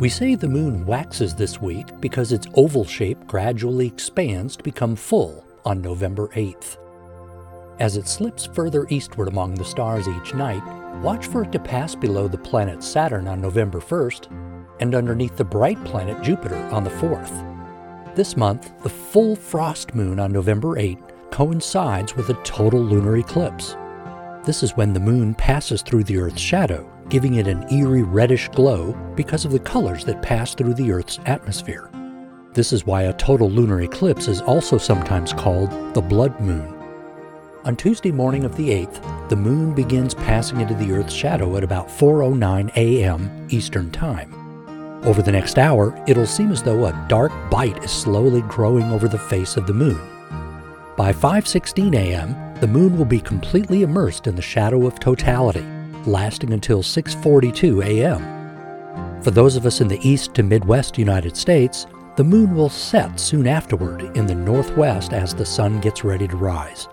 We say the moon waxes this week because its oval shape gradually expands to become full on November 8th. As it slips further eastward among the stars each night, watch for it to pass below the planet Saturn on November 1st and underneath the bright planet Jupiter on the 4th. This month, the full frost moon on November 8 coincides with a total lunar eclipse. This is when the moon passes through the Earth's shadow, giving it an eerie reddish glow because of the colors that pass through the Earth's atmosphere. This is why a total lunar eclipse is also sometimes called the blood moon. On Tuesday morning of the 8th, the moon begins passing into the Earth's shadow at about 4:09 a.m. Eastern Time. Over the next hour, it'll seem as though a dark bite is slowly growing over the face of the moon. By 5:16 a.m., the moon will be completely immersed in the shadow of totality, lasting until 6:42 a.m. For those of us in the east to midwest United States, the moon will set soon afterward in the northwest as the sun gets ready to rise.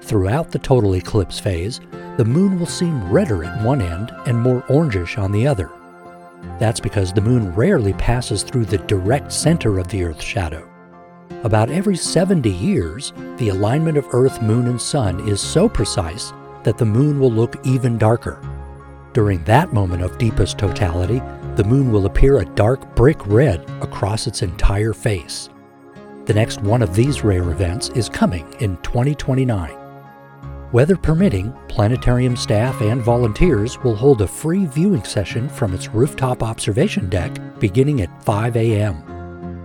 Throughout the total eclipse phase, the moon will seem redder at one end and more orangish on the other. That's because the moon rarely passes through the direct center of the Earth's shadow. About every 70 years, the alignment of Earth, Moon, and Sun is so precise that the moon will look even darker. During that moment of deepest totality, the moon will appear a dark brick red across its entire face. The next one of these rare events is coming in 2029. Weather permitting, planetarium staff and volunteers will hold a free viewing session from its rooftop observation deck beginning at 5 a.m.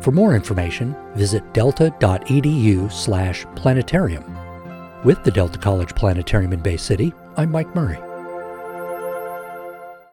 For more information, visit delta.edu/planetarium. With the Delta College Planetarium in Bay City, I'm Mike Murray.